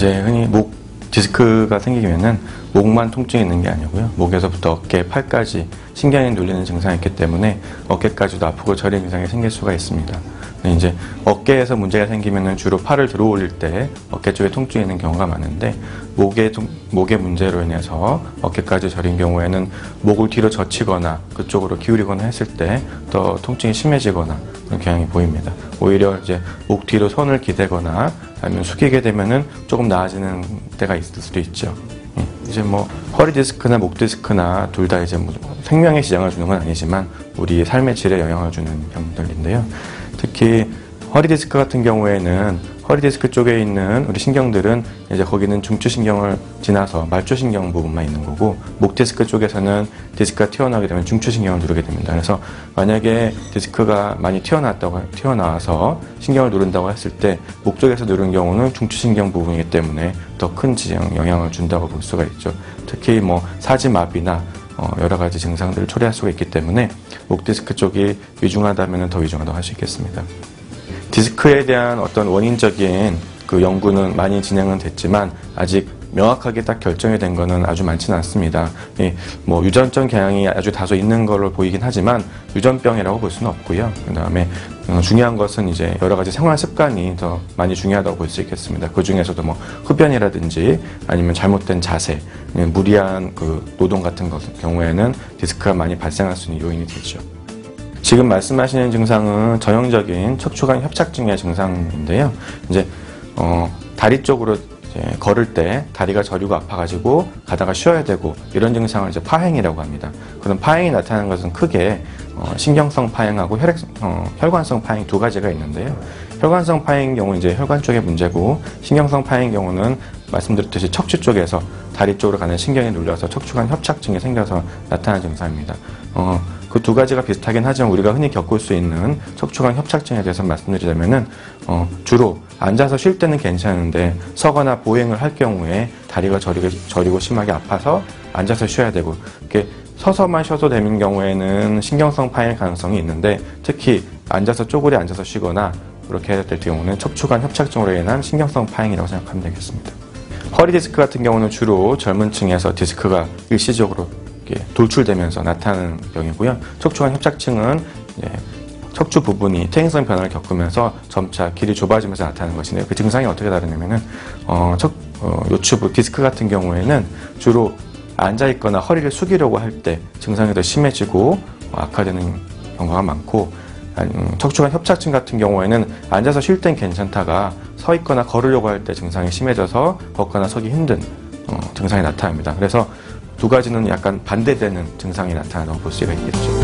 이제 흔히 목 디스크가 생기면은 목만 통증이 있는 게 아니고요. 목에서부터 어깨, 팔까지 신경이 눌리는 증상이 있기 때문에 어깨까지도 아프고 저린 증상이 생길 수가 있습니다. 근데 이제 어깨에서 문제가 생기면은 주로 팔을 들어 올릴 때 어깨 쪽에 통증이 있는 경우가 많은데 목의 통- 목의 문제로 인해서 어깨까지 저린 경우에는 목을 뒤로 젖히거나 그쪽으로 기울이거나 했을 때 더 통증이 심해지거나 그런 경향이 보입니다. 오히려 이제 목 뒤로 손을 기대거나 아니면 숙이게 되면은 조금 나아지는 때가 있을 수도 있죠. 예. 이제 뭐 허리 디스크나 목 디스크나 둘 다 이제 뭐 생명에 지장을 주는 건 아니지만 우리 삶의 질에 영향을 주는 병들인데요. 특히 허리 디스크 같은 경우에는 허리 디스크 쪽에 있는 우리 신경들은 이제 거기는 중추 신경을 지나서 말초 신경 부분만 있는 거고 목 디스크 쪽에서는 디스크가 튀어나오게 되면 중추 신경을 누르게 됩니다. 그래서 만약에 디스크가 많이 튀어나왔다고 튀어나와서 신경을 누른다고 했을 때 목 쪽에서 누른 경우는 중추 신경 부분이기 때문에 더 큰 지장 영향을 준다고 볼 수가 있죠. 특히 뭐 사지마비나 어, 여러 가지 증상들을 초래할 수가 있기 때문에 목 디스크 쪽이 위중하다면 더 위중하다고 할 수 있겠습니다. 디스크에 대한 어떤 원인적인 그 연구는 많이 진행은 됐지만 아직 명확하게 딱 결정이 된 거는 아주 많지는 않습니다. 예, 뭐 유전적 경향이 아주 다소 있는 걸로 보이긴 하지만 유전병이라고 볼 수는 없고요. 그 다음에 중요한 것은 이제 여러 가지 생활 습관이 더 많이 중요하다고 볼 수 있겠습니다. 그 중에서도 뭐 흡연이라든지 아니면 잘못된 자세, 무리한 그 노동 같은 것 경우에는 디스크가 많이 발생할 수 있는 요인이 되죠. 지금 말씀하시는 증상은 전형적인 척추관 협착증의 증상인데요. 이제 어, 다리 쪽으로 걸을 때 다리가 저리고 아파가지고 가다가 쉬어야 되고 이런 증상을 이제 파행이라고 합니다. 그런 파행이 나타나는 것은 크게 어, 신경성 파행하고 혈액, 어, 혈관성 파행 두 가지가 있는데요. 혈관성 파행인 경우 이제 혈관 쪽의 문제고 신경성 파행인 경우는 말씀드렸듯이 척추 쪽에서 다리 쪽으로 가는 신경이 눌려서 척추관 협착증이 생겨서 나타나는 증상입니다. 어, 그 두 가지가 비슷하긴 하지만 우리가 흔히 겪을 수 있는 척추관 협착증에 대해서 말씀드리자면은 어, 주로 앉아서 쉴 때는 괜찮은데 서거나 보행을 할 경우에 다리가 저리고, 저리고 심하게 아파서 앉아서 쉬어야 되고 이렇게 서서만 쉬어도 되는 경우에는 신경성 파행 가능성이 있는데 특히 앉아서 쪼그려 앉아서 쉬거나 그렇게 해야 될 경우는 척추관 협착증으로 인한 신경성 파행이라고 생각하면 되겠습니다. 허리 디스크 같은 경우는 주로 젊은 층에서 디스크가 일시적으로 돌출되면서 나타나는 병이고요. 척추관 협착증은 척추 부분이 퇴행성 변화를 겪으면서 점차 길이 좁아지면서 나타나는 것인데요. 그 증상이 어떻게 다르냐면은 어, 척, 어, 요추부 디스크 같은 경우에는 주로 앉아 있거나 허리를 숙이려고 할 때 증상이 더 심해지고 어, 악화되는 경우가 많고 음, 척추관 협착증 같은 경우에는 앉아서 쉴 땐 괜찮다가 서 있거나 걸으려고 할 때 증상이 심해져서 걷거나 서기 힘든 어, 증상이 나타납니다. 그래서 두 가지는 약간 반대되는 증상이 나타난다고 볼 수가 있겠죠.